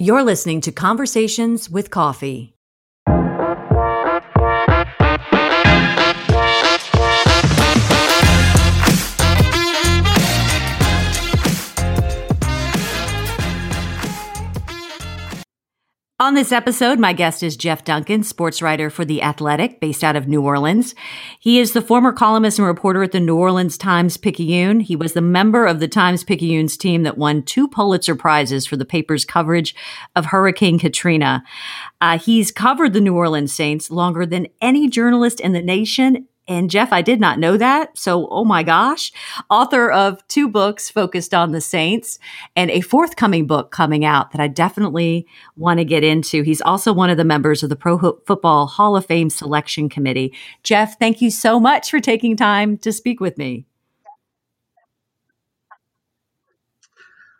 You're listening to Conversations with Coffee. On this episode, my guest is Jeff Duncan, sports writer for The Athletic, based out of New Orleans. He is the former columnist and reporter at the New Orleans Times Picayune. He was the member of the Times Picayune's team that won two Pulitzer Prizes for the paper's coverage of Hurricane Katrina. Uh, he's covered the New Orleans Saints longer than any journalist in the nation and Jeff, I did not know that. So, oh my gosh, author of two books focused on the Saints and a forthcoming book coming out that I definitely want to get into. He's also one of the members of the Pro Football Hall of Fame Selection Committee. Jeff, thank you so much for taking time to speak with me.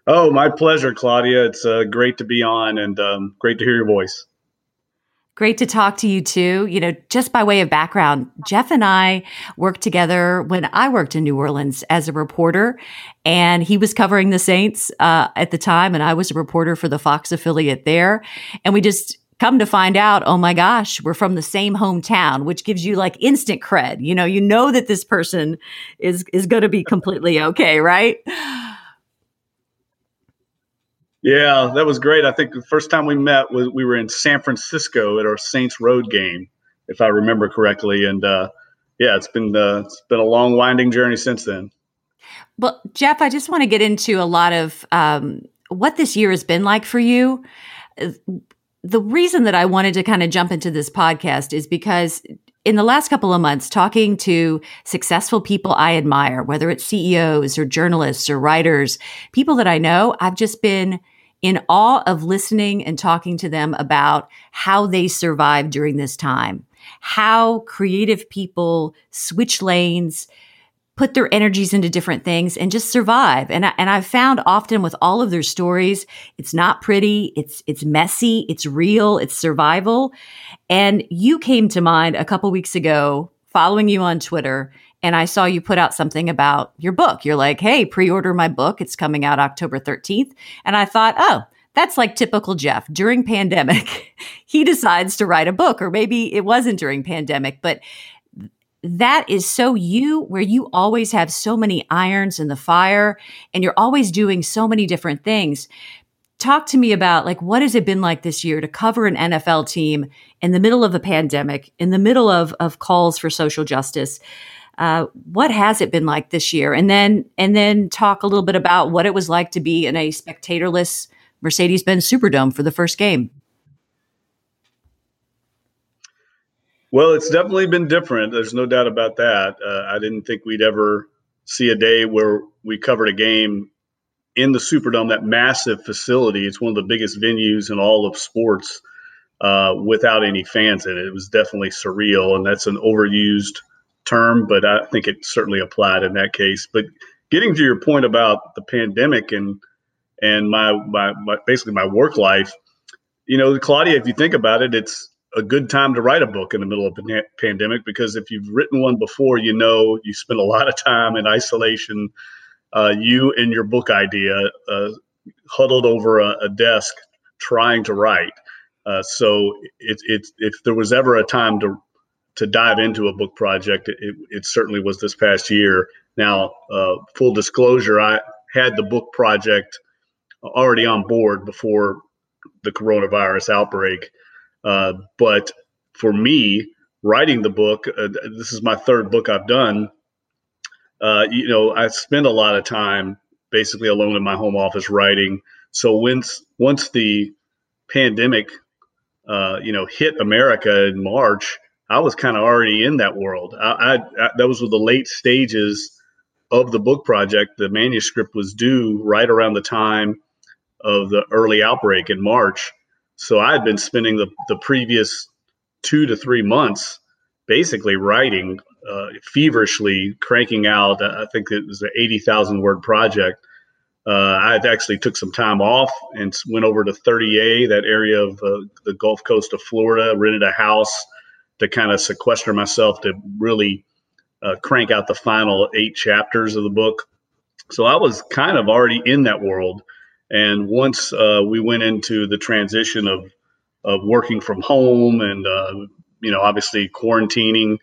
Oh, my pleasure, Claudia. It's uh, great to be on and um, great to hear your voice. Great to talk to you too. You know, just by way of background, Jeff and I worked together when I worked in New Orleans as a reporter, and he was covering the Saints uh, at the time, and I was a reporter for the Fox affiliate there. And we just come to find out, oh my gosh, we're from the same hometown, which gives you like instant cred. You know, you know that this person is is going to be completely okay, right? Yeah, that was great. I think the first time we met was we were in San Francisco at our Saints road game, if I remember correctly. And uh, yeah, it's been uh, it's been a long, winding journey since then. Well, Jeff, I just want to get into a lot of um, what this year has been like for you. The reason that I wanted to kind of jump into this podcast is because in the last couple of months, talking to successful people I admire, whether it's CEOs or journalists or writers, people that I know, I've just been in awe of listening and talking to them about how they survived during this time, how creative people switch lanes, put their energies into different things and just survive. And I, and I've found often with all of their stories, it's not pretty, it's it's messy, it's real, it's survival. And you came to mind a couple weeks ago following you on Twitter and I saw you put out something about your book. You're like, "Hey, pre-order my book. It's coming out October 13th." And I thought, "Oh, that's like typical Jeff. During pandemic, he decides to write a book or maybe it wasn't during pandemic, but that is so you where you always have so many irons in the fire and you're always doing so many different things talk to me about like what has it been like this year to cover an NFL team in the middle of a pandemic, in the middle of of calls for social justice. Uh, what has it been like this year? And then and then talk a little bit about what it was like to be in a spectatorless Mercedes-Benz Superdome for the first game. Well, it's definitely been different. There's no doubt about that. Uh, I didn't think we'd ever see a day where we covered a game in the Superdome, that massive facility. It's one of the biggest venues in all of sports uh, without any fans in it. It was definitely surreal, and that's an overused term, but I think it certainly applied in that case. But getting to your point about the pandemic and and my, my, my basically my work life, you know, Claudia, if you think about it, it's a good time to write a book in the middle of a pandemic because if you've written one before, you know you spend a lot of time in isolation uh, you and your book idea uh, huddled over a, a, desk trying to write. Uh, so it, it, if there was ever a time to to dive into a book project, it, it certainly was this past year. Now, uh, full disclosure, I had the book project already on board before the coronavirus outbreak. Uh, but for me, writing the book, uh, this is my third book I've done uh, you know, I spend a lot of time basically alone in my home office writing. So once once the pandemic, uh, you know, hit America in March, I was kind of already in that world. I, I, I that was the late stages of the book project. The manuscript was due right around the time of the early outbreak in March. So I had been spending the, the previous two to three months basically writing uh, feverishly cranking out. I think it was an eighty thousand word project. Uh, I actually took some time off and went over to 30A, that area of uh, the Gulf Coast of Florida, rented a house to kind of sequester myself to really uh, crank out the final eight chapters of the book. So I was kind of already in that world. And once uh, we went into the transition of of working from home and uh, you know obviously quarantining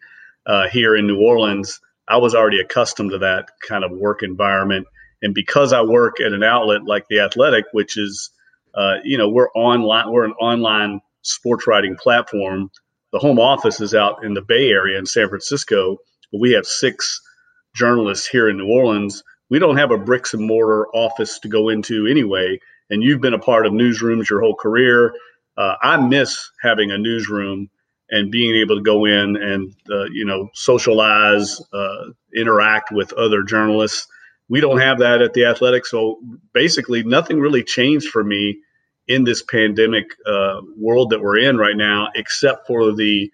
uh, here in New Orleans, I was already accustomed to that kind of work environment. And because I work at an outlet like the Athletic, which is uh, you know we're online, we're an online sports writing platform. The home office is out in the Bay Area in San Francisco, but we have six journalists here in New Orleans we don't have a bricks and mortar office to go into anyway. And you've been a part of newsrooms your whole career. Uh, I miss having a newsroom and being able to go in and uh, you know socialize, uh, interact with other journalists. We don't have that at the Athletic, so basically nothing really changed for me in this pandemic uh, world that we're in right now, except for the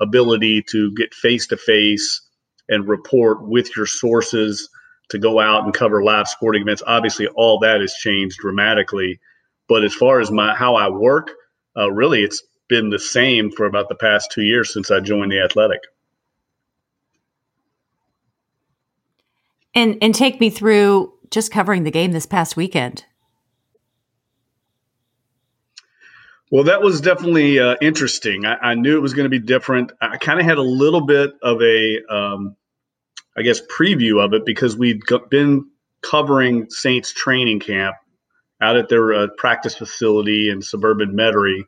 ability to get face to face and report with your sources to go out and cover live sporting events. Obviously, all that has changed dramatically. But as far as my how I work, uh, really, it's been the same for about the past two years since I joined the Athletic. And and take me through just covering the game this past weekend. Well, that was definitely uh, interesting. I, I, knew it was going to be different. I kind of had a little bit of a um, I guess, preview of it because we'd been covering Saints training camp out at their uh, practice facility in suburban Metairie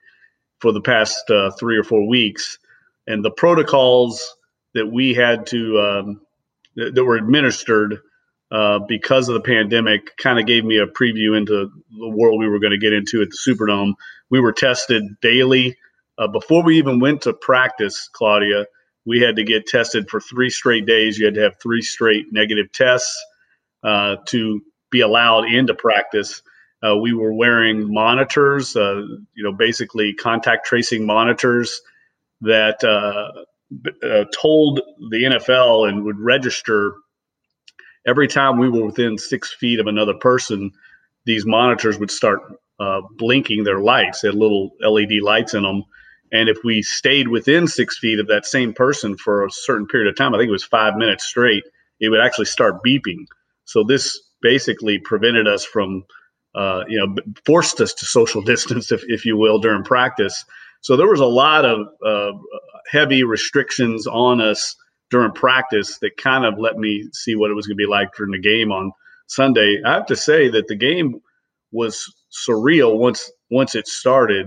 for the past uh, three or four weeks, and the protocols that we had to um, that, that, were administered uh, because of the pandemic kind of gave me a preview into the world we were going to get into at the Superdome. We were tested daily uh, before we even went to practice, Claudia we had to get tested for three straight days. You had to have three straight negative tests uh, to be allowed into practice. Uh, we were wearing monitors, uh, you know, basically contact tracing monitors that uh, uh, told the NFL and would register every time we were within six feet of another person. These monitors would start uh, blinking their lights. They had little LED lights in them and if we stayed within six feet of that same person for a certain period of time, I think it was five minutes straight, it would actually start beeping. So this basically prevented us from, uh, you know, forced us to social distance, if, if you will, during practice. So there was a lot of uh, heavy restrictions on us during practice that kind of let me see what it was going to be like during the game on Sunday. I have to say that the game was surreal once once it started.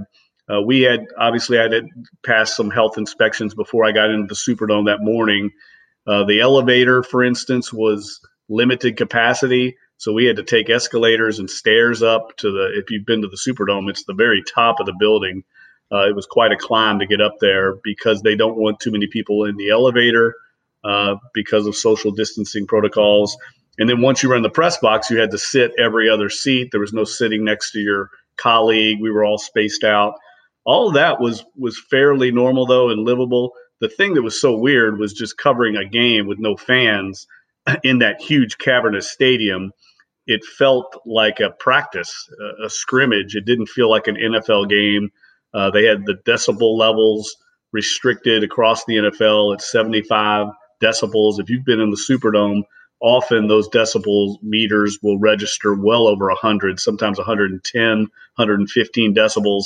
Uh, we had obviously I had passed some health inspections before I got into the Superdome that morning. Uh, the elevator, for instance, was limited capacity, so we had to take escalators and stairs up to the. If you've been to the Superdome, it's the very top of the building. Uh, it was quite a climb to get up there because they don't want too many people in the elevator uh, because of social distancing protocols. And then once you were in the press box, you had to sit every other seat. There was no sitting next to your colleague. We were all spaced out all that was was fairly normal though and livable. The thing that was so weird was just covering a game with no fans in that huge cavernous stadium. It felt like a practice, a, a scrimmage. It didn't feel like an NFL game. Uh, they had the decibel levels restricted across the NFL at 75 decibels. If you've been in the Superdome, often those decibel meters will register well over 100, sometimes 110, 115 decibels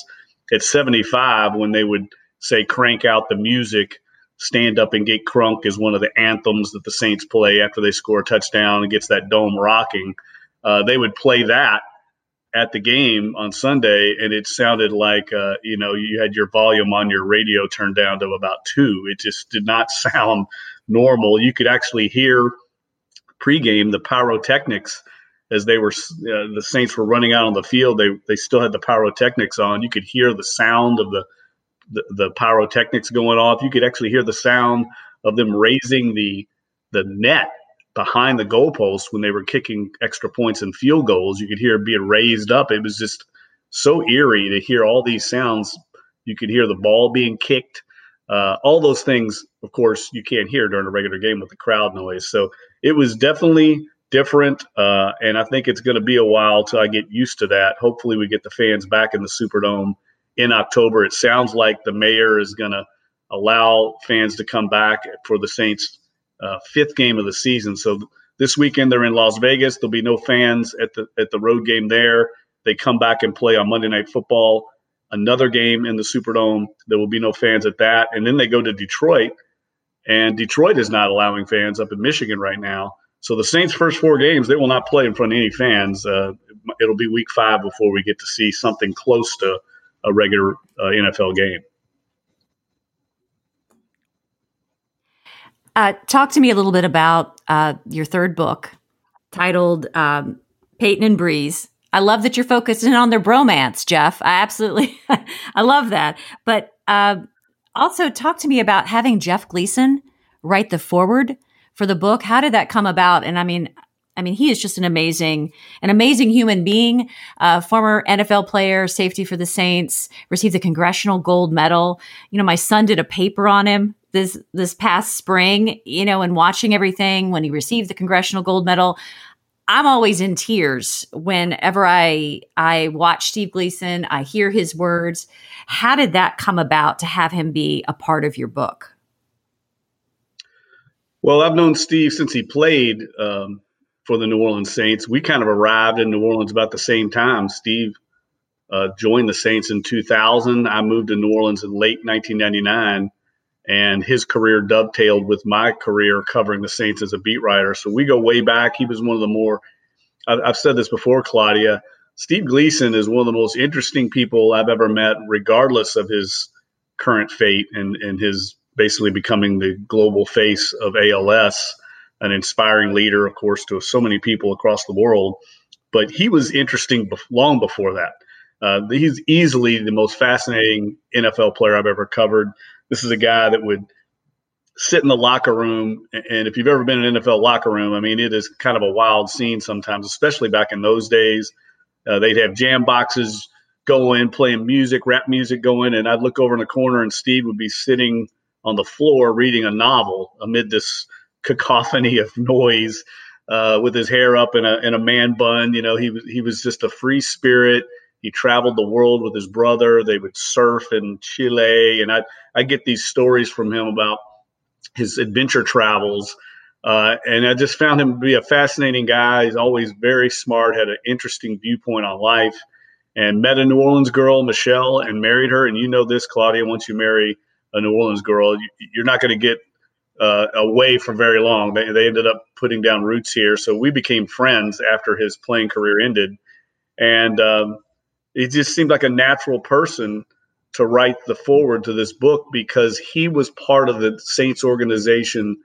at 75 when they would say crank out the music stand up and get crunk is one of the anthems that the saints play after they score a touchdown and gets that dome rocking. Uh, they would play that at the game on sunday and it sounded like uh, you know you had your volume on your radio turned down to about two. It just did not sound normal. You could actually hear pregame the pyrotechnics as they were uh, the Saints were running out on the field, they they still had the pyrotechnics on. You could hear the sound of the, the the, pyrotechnics going off. You could actually hear the sound of them raising the the net behind the goalpost when they were kicking extra points and field goals. You could hear it being raised up. It was just so eerie to hear all these sounds. You could hear the ball being kicked. Uh, all those things, of course, you can't hear during a regular game with the crowd noise. So it was definitely different. Uh, and I think it's going to be a while till I get used to that. Hopefully, we get the fans back in the Superdome in October. It sounds like the mayor is going to allow fans to come back for the Saints' uh, fifth game of the season. So this weekend they're in Las Vegas. There'll be no fans at the at the road game there. They come back and play on Monday Night Football, another game in the Superdome. There will be no fans at that. And then they go to Detroit, and Detroit is not allowing fans up in Michigan right now. So the Saints' first four games, they will not play in front of any fans. Uh, it'll be week five before we get to see something close to a regular uh, NFL game. Uh, talk to me a little bit about uh, your third book titled um, Payton and Brees. I love that you're focusing on their bromance, Jeff. I absolutely, I love that. But uh, also, talk to me about having Jeff Gleason write the foreword for the book. How did that come about? And I mean, I mean, he is just an amazing, an amazing human being. Uh, former NFL player, safety for the Saints, received the Congressional Gold Medal. You know, my son did a paper on him this this past spring. You know, and watching everything when he received the Congressional Gold Medal, I'm always in tears whenever I I watch Steve Gleason. I hear his words. How did that come about to have him be a part of your book? Well, I've known Steve since he played um, for the New Orleans Saints. We kind of arrived in New Orleans about the same time. Steve uh, joined the Saints in 2000. I moved to New Orleans in late 1999, and his career dovetailed with my career covering the Saints as a beat writer. So we go way back. He was one of the more, I've said this before, Claudia. Steve Gleason is one of the most interesting people I've ever met, regardless of his current fate and, and his basically becoming the global face of ALS, an inspiring leader, of course, to so many people across the world. But he was interesting long before that. Uh, he's easily the most fascinating NFL player I've ever covered. This is a guy that would sit in the locker room, and if you've ever been in an NFL locker room, I mean, it is kind of a wild scene sometimes, especially back in those days. Uh, they'd have jam boxes going, playing music, rap music going, and I'd look over in the corner, and Steve would be sitting on the floor reading a novel amid this cacophony of noise uh, with his hair up in a, in a man bun. You know, he was, he was just a free spirit. He traveled the world with his brother. They would surf in Chile. And I, I get these stories from him about his adventure travels. Uh, and I just found him to be a fascinating guy. He's always very smart, had an interesting viewpoint on life, and met a New Orleans girl, Michelle, and married her. And you know this, Claudia, once you marry a New Orleans girl, you're not going to get uh, away for very long. They, they ended up putting down roots here. So we became friends after his playing career ended. And um, he just seemed like a natural person to write the foreword to this book because he was part of the Saints organization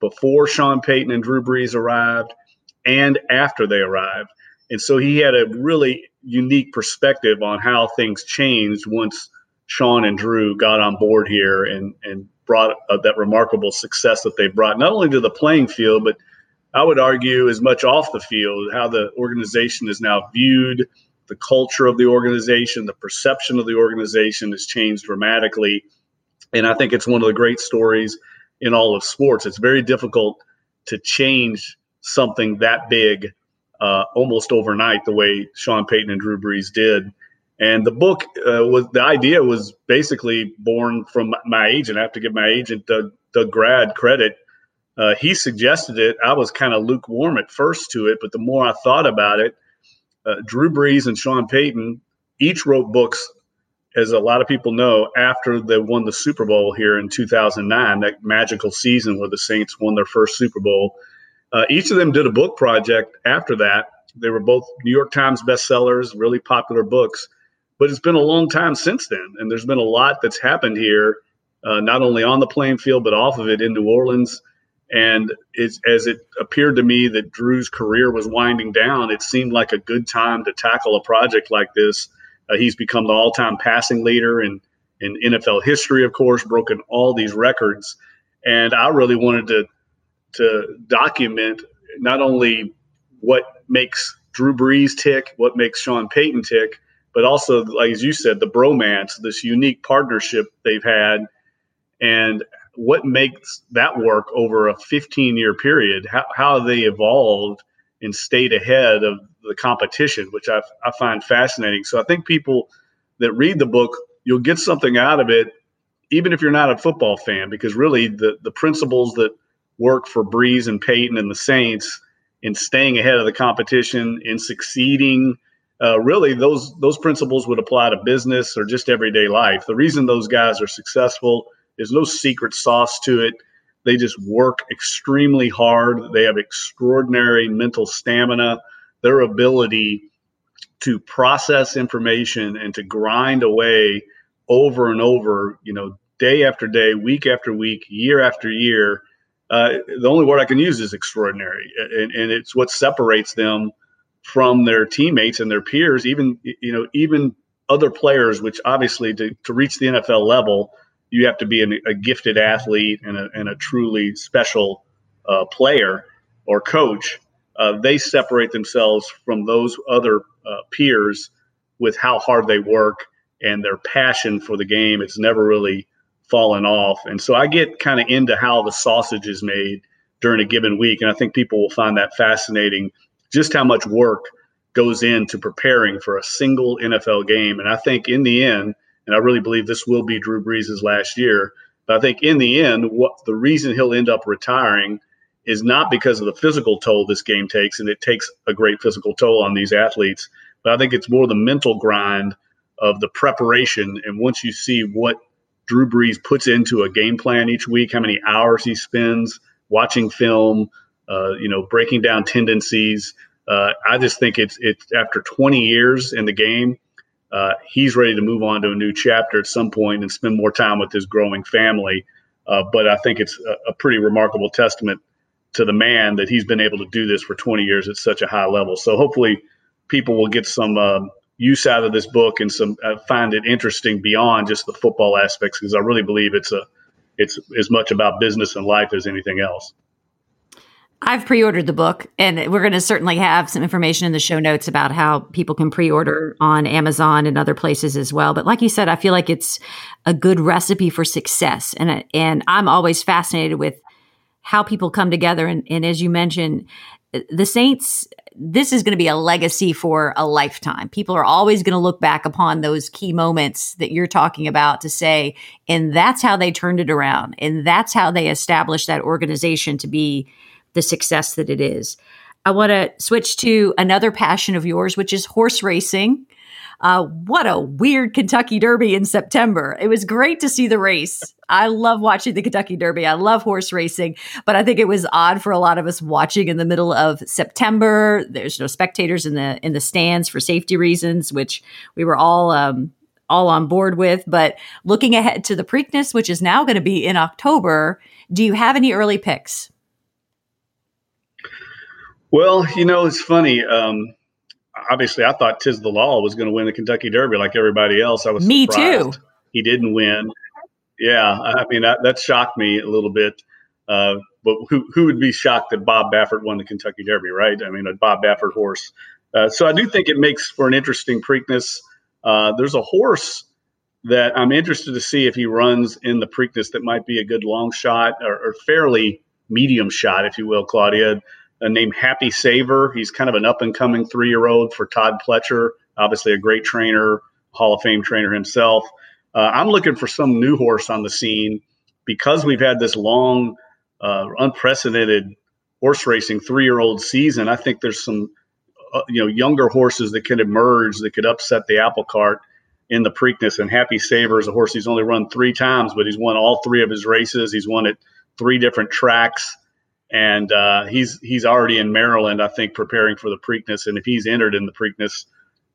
before Sean Payton and Drew Brees arrived and after they arrived. And so he had a really unique perspective on how things changed once Sean and Drew got on board here and and brought uh, that remarkable success that they brought not only to the playing field but I would argue as much off the field how the organization is now viewed the culture of the organization the perception of the organization has changed dramatically. And I think it's one of the great stories in all of sports. It's very difficult to change something that big uh, almost overnight the way Sean Payton and Drew Brees did and the book uh, was the idea was basically born from my agent. I have to give my agent Doug Grad credit. Uh, he suggested it. I was kind of lukewarm at first to it, but the more I thought about it, uh, Drew Brees and Sean Payton each wrote books, as a lot of people know, after they won the Super Bowl here in 2009, that magical season where the Saints won their first Super Bowl. Uh, each of them did a book project after that. They were both New York Times bestsellers, really popular books but it's been a long time since then, and there's been a lot that's happened here, uh, not only on the playing field but off of it in New Orleans. And as it appeared to me that Drew's career was winding down, it seemed like a good time to tackle a project like this. Uh, he's become the all-time passing leader in in NFL history, of course, broken all these records, and I really wanted to to document not only what makes Drew Brees tick, what makes Sean Payton tick, but also, like as you said, the bromance, this unique partnership they've had, and what makes that work over a 15 year period, how, how they evolved and stayed ahead of the competition, which I, I find fascinating. So I think people that read the book, you'll get something out of it, even if you're not a football fan, because really the, the principles that work for Brees and Payton and the Saints in staying ahead of the competition, in succeeding uh, really those those principles would apply to business or just everyday life. The reason those guys are successful is no secret sauce to it. They just work extremely hard. They have extraordinary mental stamina. Their ability to process information and to grind away over and over, you know, day after day, week after week, year after year. Uh, the only word I can use is extraordinary, and, and it's what separates them from their teammates and their peers, even you know even other players. Which obviously to, to reach the NFL level, you have to be an, a gifted athlete and a, and a truly special uh, player or coach. Uh, they separate themselves from those other uh, peers with how hard they work and their passion for the game. It's never really fallen off. And so I get kind of into how the sausage is made during a given week. And I think people will find that fascinating just how much work goes into preparing for a single NFL game. And I think in the end, and I really believe this will be Drew Brees' last year, but I think in the end, what the reason he'll end up retiring is not because of the physical toll this game takes, and it takes a great physical toll on these athletes, but I think it's more the mental grind of the preparation. And once you see what Drew Brees puts into a game plan each week, how many hours he spends watching film, uh, you know, breaking down tendencies. Uh, I just think it's it's after 20 years in the game, uh, he's ready to move on to a new chapter at some point and spend more time with his growing family. Uh, but I think it's a, a, pretty remarkable testament to the man that he's been able to do this for 20 years at such a high level. So hopefully, people will get some um, use out of this book and some uh, find it interesting beyond just the football aspects because I really believe it's a it's as much about business and life as anything else. I've pre-ordered the book, and we're going to certainly have some information in the show notes about how people can pre-order on Amazon and other places as well. But like you said, I feel like it's a good recipe for success, and and I'm always fascinated with how people come together. And, and as you mentioned, the Saints, this is going to be a legacy for a lifetime. People are always going to look back upon those key moments that you're talking about to say, and that's how they turned it around, and that's how they established that organization to be the success that it is. I want to switch to another passion of yours, which is horse racing. Uh, what a weird Kentucky Derby in September. It was great to see the race. I love watching the Kentucky Derby. I love horse racing, but I think it was odd for a lot of us watching in the middle of September. There's no spectators in the in the stands for safety reasons, which we were all um, all on board with. But looking ahead to the Preakness, which is now going to be in October, do you have any early picks? Well, you know, it's funny. Um, obviously, I thought Tiz the Law was going to win the Kentucky Derby like everybody else. I was me surprised. too. He didn't win. Yeah, I mean that, that shocked me a little bit. Uh, but who who would be shocked that Bob Baffert won the Kentucky Derby, right? I mean, a Bob Baffert horse. Uh, so I do think it makes for an interesting Preakness. Uh, there's a horse that I'm interested to see if he runs in the Preakness that might be a good long shot or, or fairly medium shot, if you will, Claudia named Happy Saver. He's kind of an up and coming three year old for Todd Pletcher, obviously a great trainer, Hall of Fame trainer himself. Uh, I'm looking for some new horse on the scene because we've had this long, uh, unprecedented horse racing three year old season. I think there's some uh, you know younger horses that could emerge that could upset the apple cart in the Preakness. And Happy Saver is a horse he's only run three times, but he's won all three of his races. He's won at three different tracks and uh, he's he's already in Maryland, I think, preparing for the Preakness. And if he's entered in the Preakness,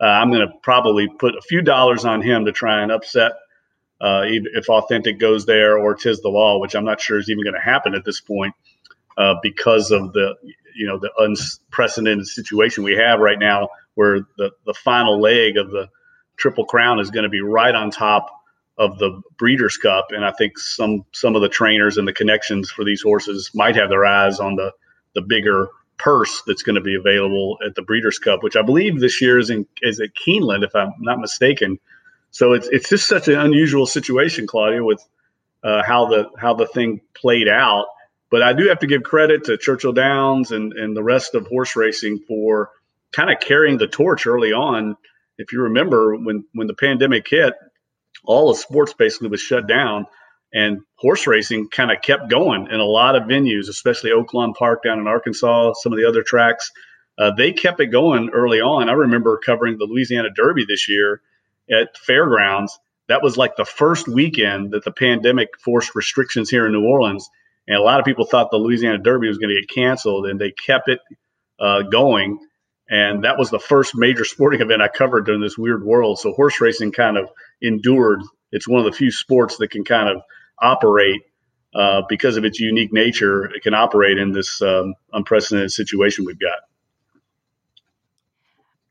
uh, I'm going to probably put a few dollars on him to try and upset uh, if Authentic goes there or Tiz the Law, which I'm not sure is even going to happen at this point uh, because of the you know the unprecedented situation we have right now, where the the final leg of the Triple Crown is going to be right on top of the Breeders' Cup, and I think some some of the trainers and the connections for these horses might have their eyes on the the bigger purse that's going to be available at the Breeders' Cup, which I believe this year is in is at Keeneland, if I'm not mistaken. So it's it's just such an unusual situation, Claudia, with uh, how the how the thing played out. But I do have to give credit to Churchill Downs and and the rest of horse racing for kind of carrying the torch early on. If you remember when when the pandemic hit, all of sports basically was shut down and horse racing kind of kept going in a lot of venues, especially Oaklawn Park down in Arkansas, some of the other tracks. uh, they kept it going early on. I remember covering the Louisiana Derby this year at fairgrounds. That was like the first weekend that the pandemic forced restrictions here in New Orleans. And a lot of people thought the Louisiana Derby was going to get canceled, and they kept it uh, going. And that was the first major sporting event I covered during this weird world. So horse racing kind of endured. It's one of the few sports that can kind of operate uh, because of its unique nature. It can operate in this um, unprecedented situation we've got.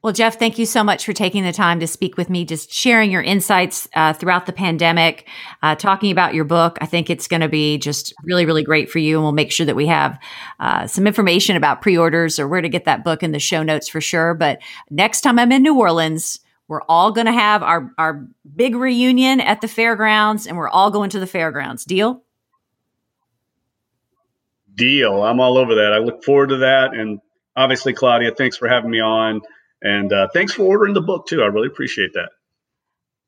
Well, Jeff, thank you so much for taking the time to speak with me, just sharing your insights uh, throughout the pandemic, uh, talking about your book. I think it's going to be just really, really great for you. And we'll make sure that we have uh, some information about pre orders or where to get that book in the show notes for sure. But next time I'm in New Orleans, we're all going to have our, our big reunion at the fairgrounds and we're all going to the fairgrounds. Deal? Deal. I'm all over that. I look forward to that. And obviously, Claudia, thanks for having me on. And uh, thanks for ordering the book too. I really appreciate that.